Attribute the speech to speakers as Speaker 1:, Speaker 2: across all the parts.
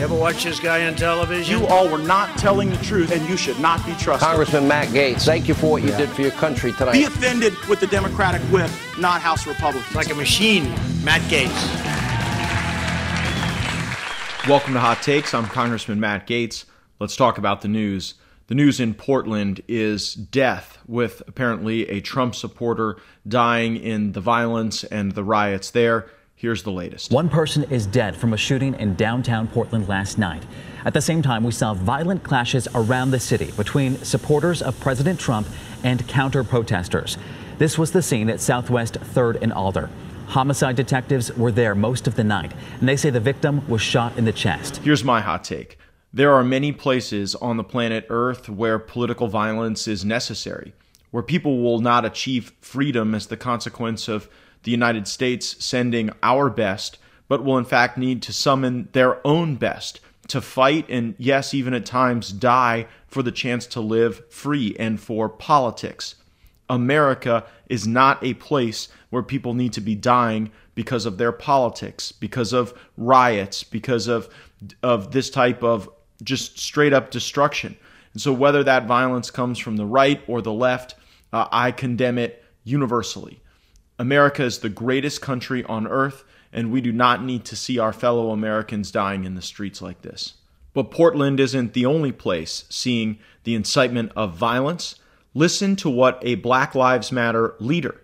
Speaker 1: You ever watch this guy on television?
Speaker 2: You all were not telling the truth, and you should not be trusted.
Speaker 3: Congressman Matt Gaetz, thank you for what you did for your country tonight.
Speaker 2: Be offended with the Democratic whip, not House Republicans.
Speaker 1: like a machine, Matt Gaetz.
Speaker 4: Welcome to Hot Takes. I'm Congressman Matt Gaetz. Let's talk about the news. The news in Portland is death, with apparently a Trump supporter dying in the violence and the riots there. Here's the latest.
Speaker 5: One person is dead from a shooting in downtown Portland last night. At the same time, we saw violent clashes around the city between supporters of President Trump and counter protesters. This was the scene at Southwest 3rd and Alder. Homicide detectives were there most of the night, and they say the victim was shot in the chest.
Speaker 4: Here's my hot take. There are many places on the planet Earth where political violence is necessary, where people will not achieve freedom as the consequence of the United States sending our best, but will in fact need to summon their own best to fight and, yes, even at times die for the chance to live free and for politics. America is not a place where people need to be dying because of their politics, because of riots, because of of this type of just straight up destruction. And so, whether that violence comes from the right or the left, uh, I condemn it universally. America is the greatest country on earth, and we do not need to see our fellow Americans dying in the streets like this. But Portland isn't the only place seeing the incitement of violence. Listen to what a Black Lives Matter leader,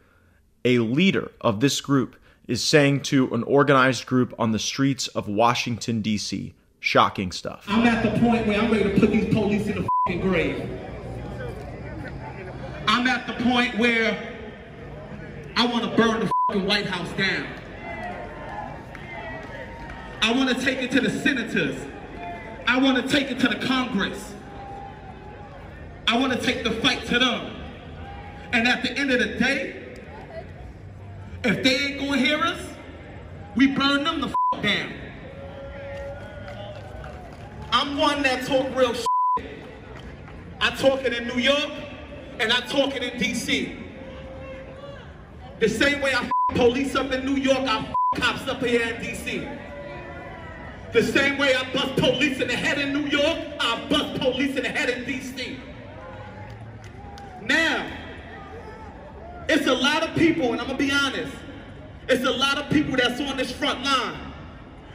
Speaker 4: a leader of this group, is saying to an organized group on the streets of Washington, D.C. Shocking stuff.
Speaker 6: I'm at the point where I'm ready to put these police in the grave. I'm at the point where I want to burn the White House down. I want to take it to the senators. I want to take it to the Congress. I want to take the fight to them. And at the end of the day, if they ain't gonna hear us, we burn them the f- down. I'm one that talk real shit. I talk it in New York and I talk it in DC. The same way I f- police up in New York, I f- cops up here in DC. The same way I bust police in the head in New York, I bust police in the head in DC. Now, it's a lot of people, and I'm gonna be honest, it's a lot of people that's on this front line.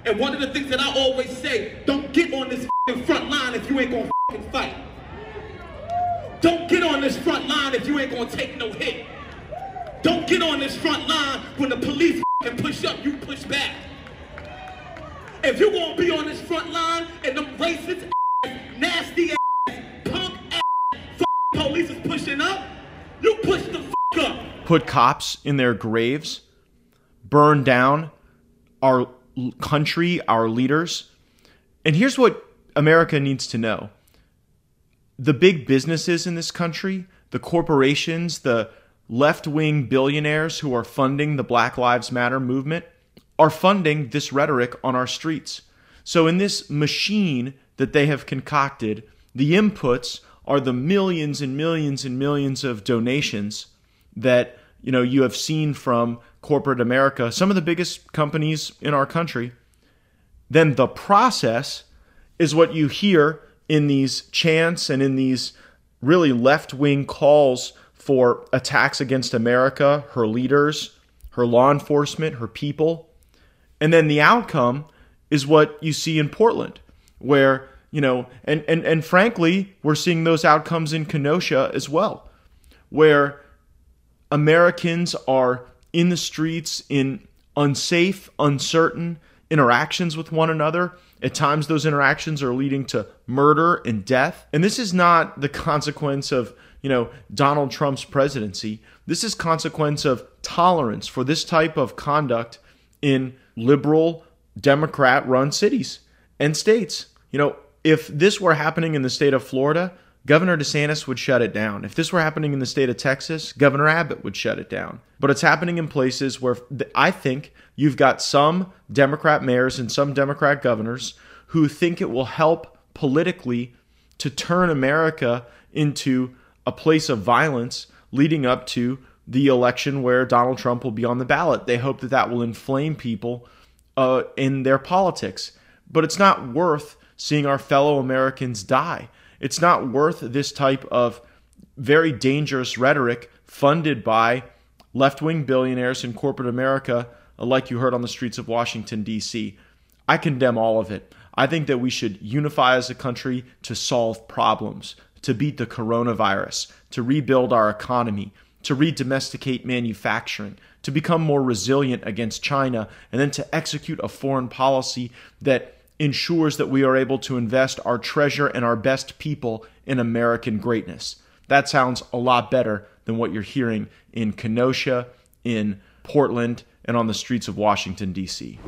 Speaker 6: And one of the things that I always say, don't get on this front line if you ain't gonna fight. Don't get on this front line if you ain't gonna take no hit. Don't get on this front line when the police can push up, you push back. If you're gonna be on this front line and them racist ass, nasty ass, punk ass, police is pushing up, you push the up.
Speaker 4: Put cops in their graves, burn down our country, our leaders. And here's what America needs to know the big businesses in this country, the corporations, the left wing billionaires who are funding the Black Lives Matter movement are funding this rhetoric on our streets. So, in this machine that they have concocted, the inputs are the millions and millions and millions of donations that you know you have seen from corporate America, some of the biggest companies in our country. Then the process is what you hear in these chants and in these really left wing calls for attacks against America, her leaders, her law enforcement, her people. And then the outcome is what you see in Portland, where, you know, and, and, and frankly, we're seeing those outcomes in Kenosha as well, where Americans are in the streets in unsafe, uncertain interactions with one another. At times, those interactions are leading to murder and death. And this is not the consequence of, you know, Donald Trump's presidency. This is consequence of tolerance for this type of conduct in liberal, Democrat run cities and states. You know, if this were happening in the state of Florida, Governor DeSantis would shut it down. If this were happening in the state of Texas, Governor Abbott would shut it down. But it's happening in places where I think you've got some Democrat mayors and some Democrat governors who think it will help politically to turn America into a place of violence leading up to the election where Donald Trump will be on the ballot. They hope that that will inflame people uh, in their politics. but it's not worth seeing our fellow Americans die. It's not worth this type of very dangerous rhetoric funded by left wing billionaires in corporate America, like you heard on the streets of Washington, D.C. I condemn all of it. I think that we should unify as a country to solve problems, to beat the coronavirus, to rebuild our economy, to redomesticate manufacturing, to become more resilient against China, and then to execute a foreign policy that ensures that we are able to invest our treasure and our best people in American greatness. That sounds a lot better than what you're hearing in Kenosha, in Portland, and on the streets of Washington, D.C.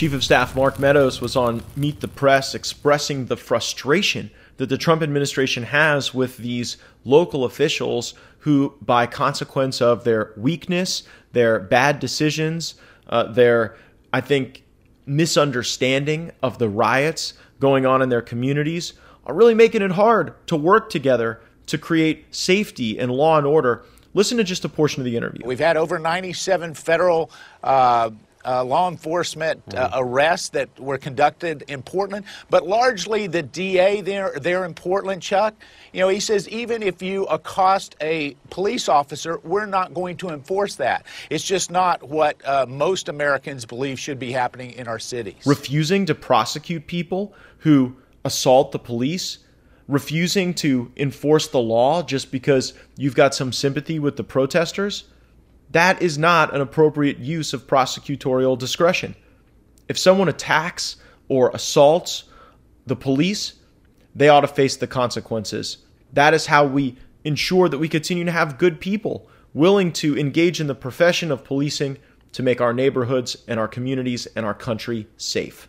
Speaker 4: Chief of Staff Mark Meadows was on Meet the Press expressing the frustration that the Trump administration has with these local officials who, by consequence of their weakness, their bad decisions, uh, their, I think, misunderstanding of the riots going on in their communities, are really making it hard to work together to create safety and law and order. Listen to just a portion of the interview.
Speaker 7: We've had over 97 federal. Uh, uh, law enforcement uh, arrests that were conducted in Portland, but largely the DA there, there in Portland, Chuck, you know, he says even if you accost a police officer, we're not going to enforce that. It's just not what uh, most Americans believe should be happening in our cities.
Speaker 4: Refusing to prosecute people who assault the police, refusing to enforce the law just because you've got some sympathy with the protesters that is not an appropriate use of prosecutorial discretion. If someone attacks or assaults the police, they ought to face the consequences. That is how we ensure that we continue to have good people willing to engage in the profession of policing to make our neighborhoods and our communities and our country safe.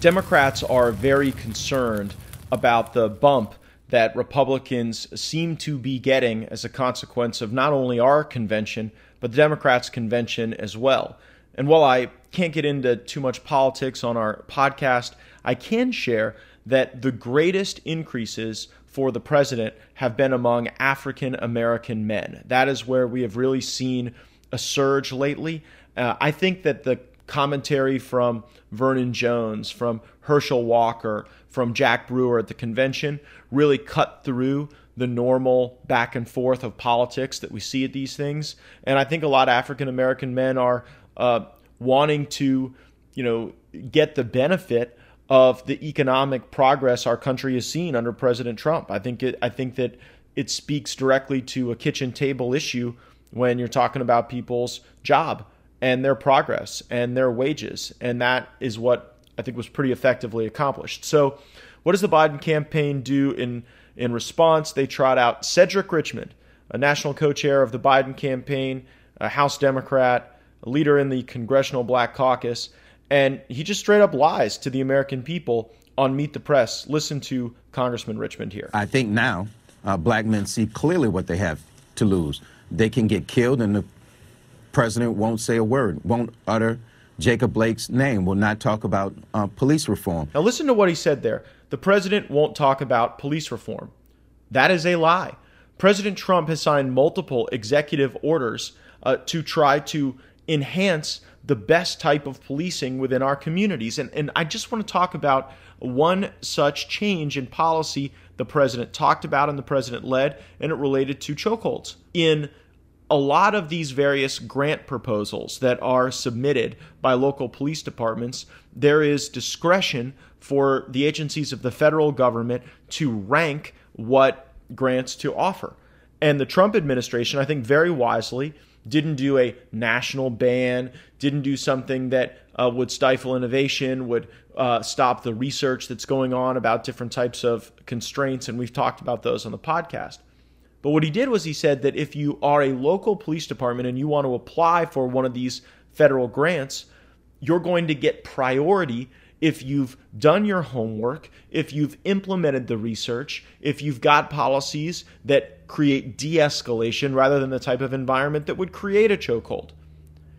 Speaker 4: Democrats are very concerned about the bump that Republicans seem to be getting as a consequence of not only our convention, but the Democrats' convention as well. And while I can't get into too much politics on our podcast, I can share that the greatest increases for the president have been among African American men. That is where we have really seen a surge lately. Uh, I think that the commentary from Vernon Jones, from Herschel Walker, from Jack Brewer at the convention really cut through the normal back and forth of politics that we see at these things. And I think a lot of African American men are uh, wanting to, you know, get the benefit of the economic progress our country has seen under President Trump. I think it, I think that it speaks directly to a kitchen table issue when you're talking about people's job and their progress and their wages. And that is what I think was pretty effectively accomplished. So, what does the Biden campaign do in, in response? They trot out Cedric Richmond, a national co chair of the Biden campaign, a House Democrat, a leader in the Congressional Black Caucus, and he just straight up lies to the American people on Meet the Press. Listen to Congressman Richmond here.
Speaker 8: I think now uh, black men see clearly what they have to lose. They can get killed, and the president won't say a word, won't utter Jacob Blake's name, will not talk about uh, police reform.
Speaker 4: Now, listen to what he said there. The president won't talk about police reform. That is a lie. President Trump has signed multiple executive orders uh, to try to enhance the best type of policing within our communities. And, and I just want to talk about one such change in policy the president talked about and the president led, and it related to chokeholds. In a lot of these various grant proposals that are submitted by local police departments, there is discretion for the agencies of the federal government to rank what grants to offer. And the Trump administration, I think very wisely, didn't do a national ban, didn't do something that uh, would stifle innovation, would uh, stop the research that's going on about different types of constraints. And we've talked about those on the podcast. But what he did was he said that if you are a local police department and you want to apply for one of these federal grants, you're going to get priority if you've done your homework, if you've implemented the research, if you've got policies that create de escalation rather than the type of environment that would create a chokehold.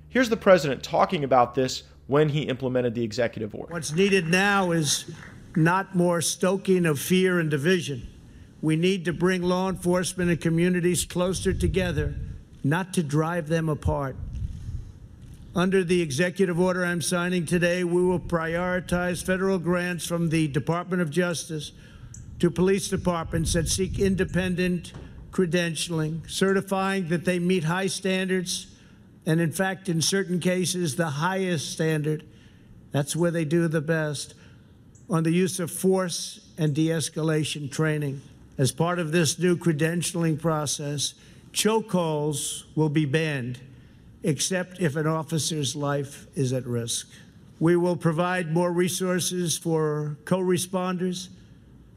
Speaker 4: Here's the president talking about this when he implemented the executive order.
Speaker 9: What's needed now is not more stoking of fear and division we need to bring law enforcement and communities closer together, not to drive them apart. Under the executive order I'm signing today, we will prioritize federal grants from the Department of Justice to police departments that seek independent credentialing, certifying that they meet high standards, and in fact, in certain cases, the highest standard. That's where they do the best on the use of force and de escalation training. As part of this new credentialing process, chokeholds will be banned except if an officer's life is at risk. We will provide more resources for co responders,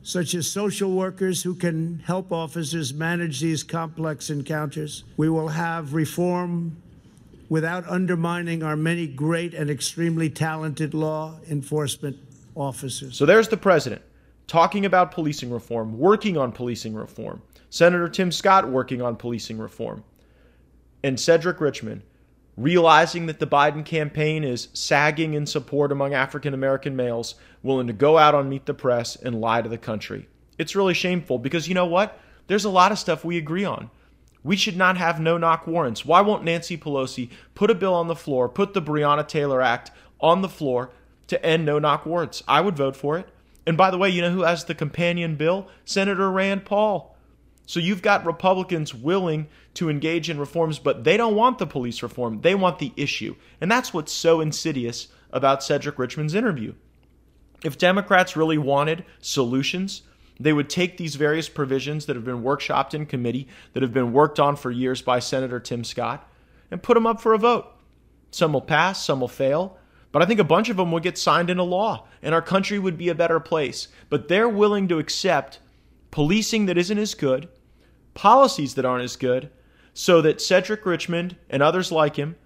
Speaker 9: such as social workers who can help officers manage these complex encounters. We will have reform without undermining our many great and extremely talented law enforcement officers.
Speaker 4: So there's the president talking about policing reform, working on policing reform. Senator Tim Scott working on policing reform. And Cedric Richmond realizing that the Biden campaign is sagging in support among African American males, willing to go out on Meet the Press and lie to the country. It's really shameful because you know what? There's a lot of stuff we agree on. We should not have no knock warrants. Why won't Nancy Pelosi put a bill on the floor, put the Breonna Taylor Act on the floor to end no knock warrants? I would vote for it. And by the way, you know who has the companion bill? Senator Rand Paul. So you've got Republicans willing to engage in reforms, but they don't want the police reform. They want the issue. And that's what's so insidious about Cedric Richmond's interview. If Democrats really wanted solutions, they would take these various provisions that have been workshopped in committee, that have been worked on for years by Senator Tim Scott, and put them up for a vote. Some will pass, some will fail, but I think a bunch of them would get signed into law, and our country would be a better place. But they're willing to accept policing that isn't as good, policies that aren't as good, so that Cedric Richmond and others like him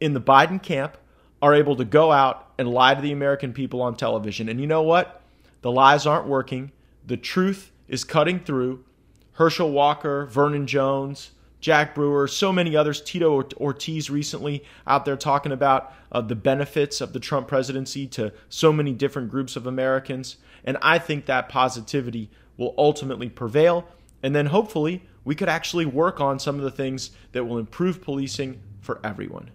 Speaker 4: in the Biden camp are able to go out and lie to the American people on television. And you know what? The lies aren't working. The truth is cutting through. Herschel Walker, Vernon Jones, Jack Brewer, so many others, Tito Ortiz recently out there talking about uh, the benefits of the Trump presidency to so many different groups of Americans. And I think that positivity will ultimately prevail. And then hopefully we could actually work on some of the things that will improve policing for everyone.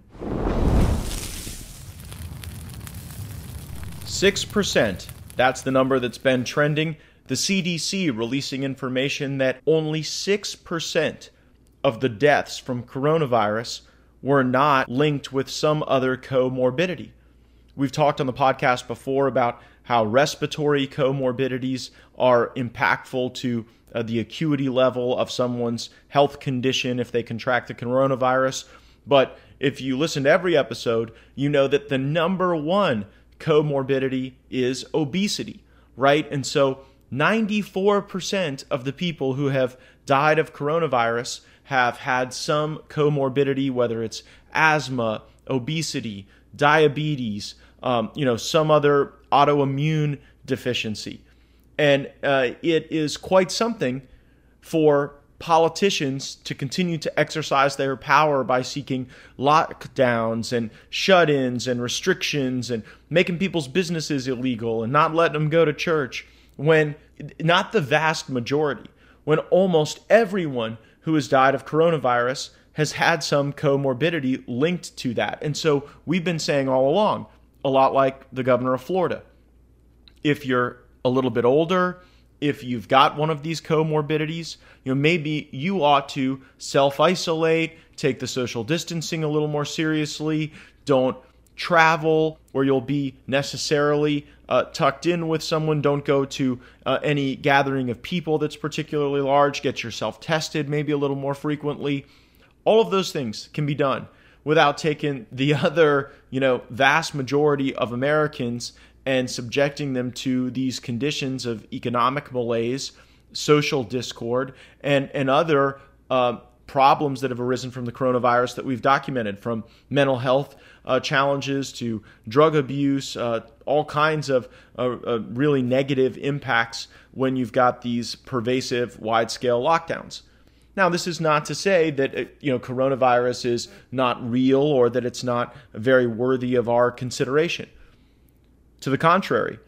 Speaker 4: 6%. That's the number that's been trending. The CDC releasing information that only 6% of the deaths from coronavirus were not linked with some other comorbidity. We've talked on the podcast before about how respiratory comorbidities are impactful to uh, the acuity level of someone's health condition if they contract the coronavirus. But if you listen to every episode, you know that the number one comorbidity is obesity, right? And so 94% of the people who have died of coronavirus have had some comorbidity, whether it's asthma, obesity, diabetes, um, you know, some other autoimmune deficiency. And uh, it is quite something for politicians to continue to exercise their power by seeking lockdowns and shut ins and restrictions and making people's businesses illegal and not letting them go to church when not the vast majority, when almost everyone who has died of coronavirus has had some comorbidity linked to that. And so we've been saying all along, a lot like the governor of Florida, if you're a little bit older, if you've got one of these comorbidities, you know, maybe you ought to self isolate, take the social distancing a little more seriously, don't travel where you'll be necessarily uh, tucked in with someone. Don't go to uh, any gathering of people that's particularly large. Get yourself tested maybe a little more frequently. All of those things can be done without taking the other, you know, vast majority of Americans and subjecting them to these conditions of economic malaise, social discord, and, and other uh, problems that have arisen from the coronavirus that we've documented from mental health uh, challenges to drug abuse, uh, all kinds of uh, uh, really negative impacts when you've got these pervasive, wide scale lockdowns. Now, this is not to say that uh, you know coronavirus is not real or that it's not very worthy of our consideration. To the contrary,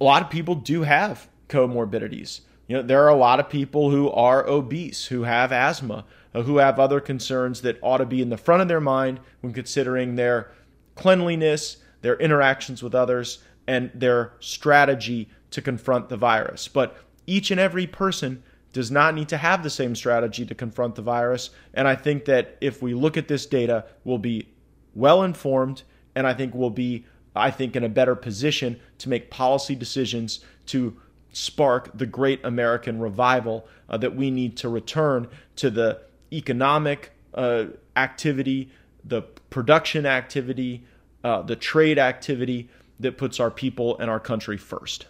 Speaker 4: a lot of people do have comorbidities. You know, there are a lot of people who are obese, who have asthma, who have other concerns that ought to be in the front of their mind when considering their cleanliness, their interactions with others, and their strategy to confront the virus. But each and every person does not need to have the same strategy to confront the virus. And I think that if we look at this data, we'll be well informed, and I think we'll be, I think, in a better position to make policy decisions to spark the great American revival uh, that we need to return to the economic uh, activity, the production activity, uh, the trade activity that puts our people and our country first.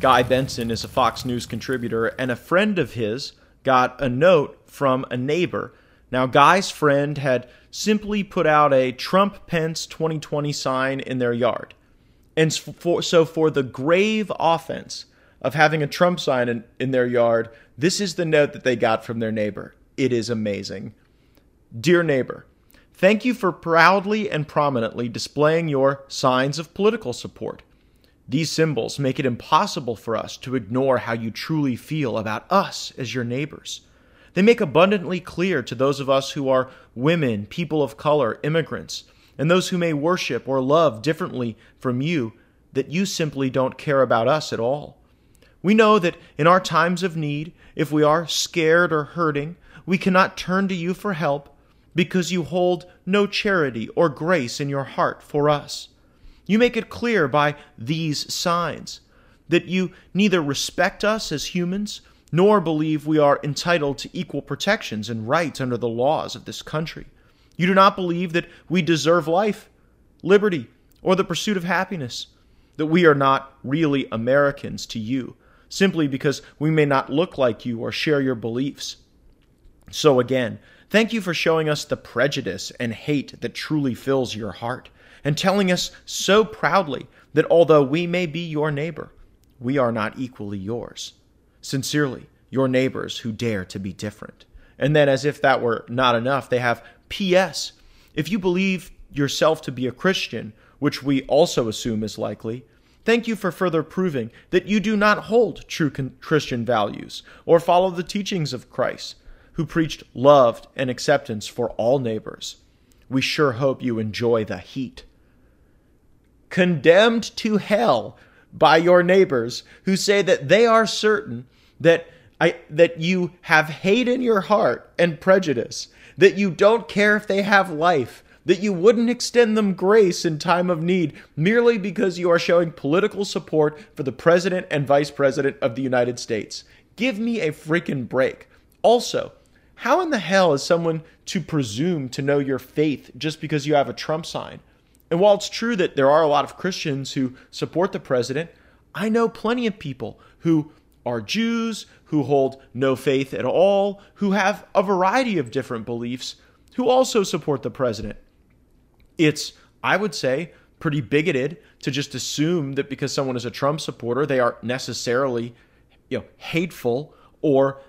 Speaker 4: Guy Benson is a Fox News contributor, and a friend of his got a note from a neighbor. Now, Guy's friend had simply put out a Trump Pence 2020 sign in their yard. And for, so, for the grave offense of having a Trump sign in, in their yard, this is the note that they got from their neighbor. It is amazing. Dear neighbor, thank you for proudly and prominently displaying your signs of political support. These symbols make it impossible for us to ignore how you truly feel about us as your neighbors. They make abundantly clear to those of us who are women, people of color, immigrants, and those who may worship or love differently from you that you simply don't care about us at all. We know that in our times of need, if we are scared or hurting, we cannot turn to you for help because you hold no charity or grace in your heart for us. You make it clear by these signs that you neither respect us as humans nor believe we are entitled to equal protections and rights under the laws of this country. You do not believe that we deserve life, liberty, or the pursuit of happiness, that we are not really Americans to you, simply because we may not look like you or share your beliefs. So again, thank you for showing us the prejudice and hate that truly fills your heart and telling us so proudly that although we may be your neighbor, we are not equally yours. Sincerely, your neighbors who dare to be different. And then, as if that were not enough, they have P.S. If you believe yourself to be a Christian, which we also assume is likely, thank you for further proving that you do not hold true Christian values or follow the teachings of Christ, who preached love and acceptance for all neighbors. We sure hope you enjoy the heat condemned to hell by your neighbors who say that they are certain that I, that you have hate in your heart and prejudice, that you don't care if they have life, that you wouldn't extend them grace in time of need merely because you are showing political support for the president and vice president of the United States. Give me a freaking break. Also, how in the hell is someone to presume to know your faith just because you have a Trump sign? And while it's true that there are a lot of Christians who support the president, I know plenty of people who are Jews, who hold no faith at all, who have a variety of different beliefs, who also support the president. It's, I would say, pretty bigoted to just assume that because someone is a Trump supporter, they are necessarily, you know, hateful or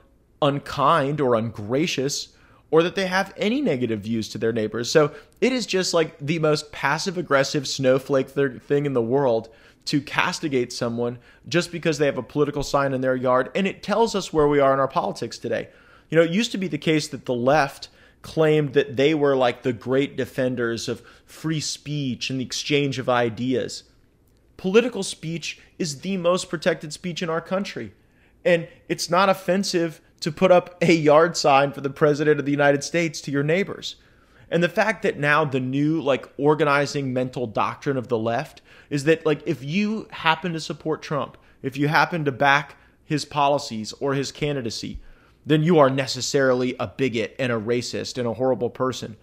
Speaker 4: unkind or ungracious or that they have any negative views to their neighbors. So it is just like the most passive aggressive snowflake thing in the world to castigate someone just because they have a political sign in their yard. And it tells us where we are in our politics today. You know, it used to be the case that the left claimed that they were like the great defenders of free speech and the exchange of ideas. Political speech is the most protected speech in our country. And it's not offensive to put up a yard sign for the president of the United States to your neighbors. And the fact that now the new like organizing mental doctrine of the left is that like if you happen to support Trump, if you happen to back his policies or his candidacy, then you are necessarily a bigot and a racist and a horrible person.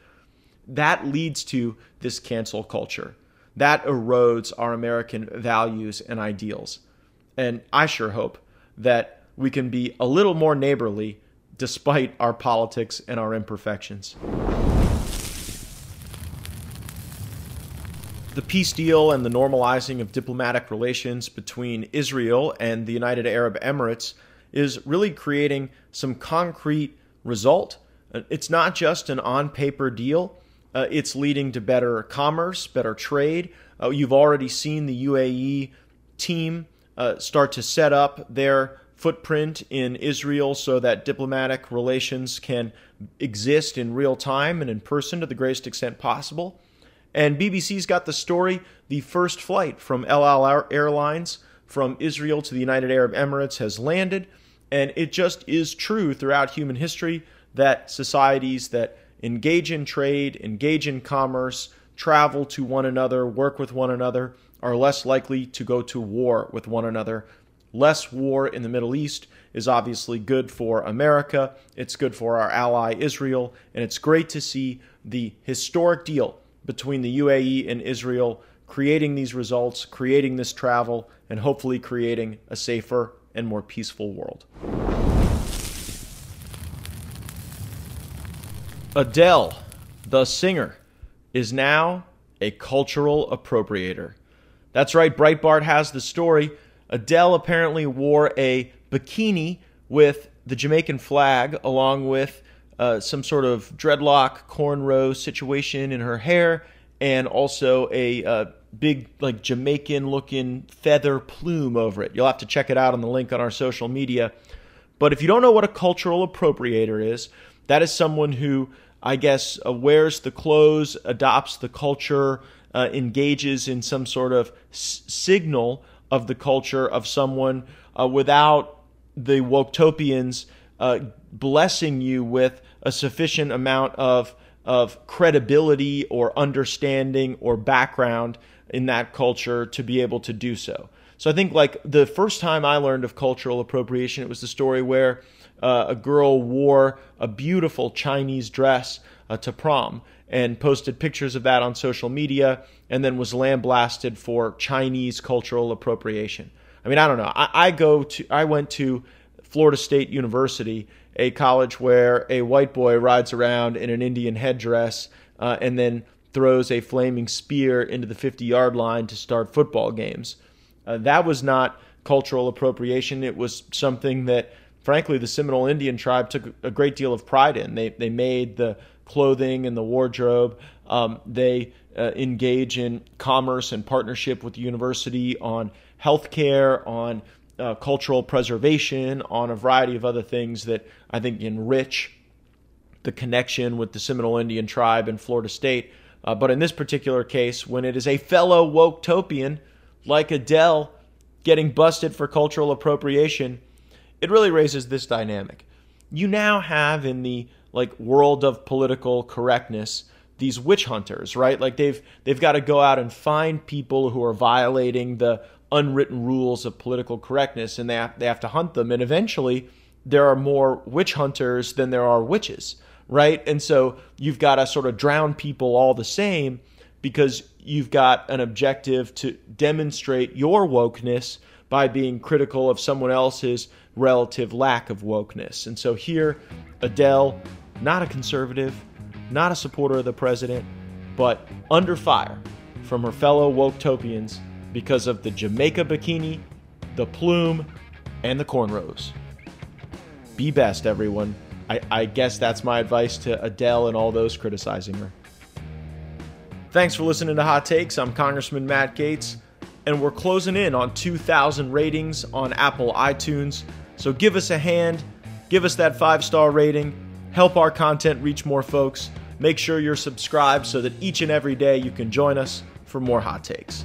Speaker 4: That leads to this cancel culture. That erodes our American values and ideals. And I sure hope that we can be a little more neighborly despite our politics and our imperfections. The peace deal and the normalizing of diplomatic relations between Israel and the United Arab Emirates is really creating some concrete result. It's not just an on paper deal, uh, it's leading to better commerce, better trade. Uh, you've already seen the UAE team uh, start to set up their footprint in Israel so that diplomatic relations can exist in real time and in person to the greatest extent possible. And BBC's got the story the first flight from El Al Airlines from Israel to the United Arab Emirates has landed. And it just is true throughout human history that societies that engage in trade, engage in commerce, travel to one another, work with one another, are less likely to go to war with one another. Less war in the Middle East is obviously good for America, it's good for our ally Israel, and it's great to see the historic deal between the UAE and Israel creating these results, creating this travel, and hopefully creating a safer and more peaceful world. Adele, the singer, is now a cultural appropriator. That's right, Breitbart has the story. Adele apparently wore a bikini with the Jamaican flag, along with uh, some sort of dreadlock cornrow situation in her hair, and also a uh, big, like Jamaican looking feather plume over it. You'll have to check it out on the link on our social media. But if you don't know what a cultural appropriator is, that is someone who, I guess, uh, wears the clothes, adopts the culture, uh, engages in some sort of s- signal of the culture of someone uh, without the woketopians uh, blessing you with a sufficient amount of of credibility or understanding or background in that culture to be able to do so. So I think like the first time I learned of cultural appropriation, it was the story where uh, a girl wore a beautiful Chinese dress uh, to prom and posted pictures of that on social media and then was lambasted for Chinese cultural appropriation. I mean, I don't know. I, I go to I went to Florida State University, a college where a white boy rides around in an Indian headdress uh, and then throws a flaming spear into the 50 yard line to start football games. Uh, that was not cultural appropriation. It was something that, frankly, the Seminole Indian tribe took a great deal of pride in. They, they made the clothing and the wardrobe. Um, they uh, engage in commerce and partnership with the university on healthcare, on uh, cultural preservation, on a variety of other things that I think enrich the connection with the Seminole Indian tribe and Florida State. Uh, but in this particular case, when it is a fellow woketopian like Adele getting busted for cultural appropriation, it really raises this dynamic. You now have in the like world of political correctness these witch hunters, right? Like they've they've got to go out and find people who are violating the unwritten rules of political correctness and they have, they have to hunt them and eventually there are more witch hunters than there are witches, right? And so you've got to sort of drown people all the same because you've got an objective to demonstrate your wokeness by being critical of someone else's relative lack of wokeness. And so here, Adele, not a conservative, not a supporter of the president, but under fire from her fellow woketopians because of the Jamaica bikini, the plume, and the cornrows. Be best, everyone. I, I, guess that's my advice to Adele and all those criticizing her. Thanks for listening to Hot Takes. I'm Congressman Matt Gaetz, and we're closing in on 2,000 ratings on Apple iTunes. So give us a hand, give us that five star rating, help our content reach more folks. Make sure you're subscribed so that each and every day you can join us for more hot takes.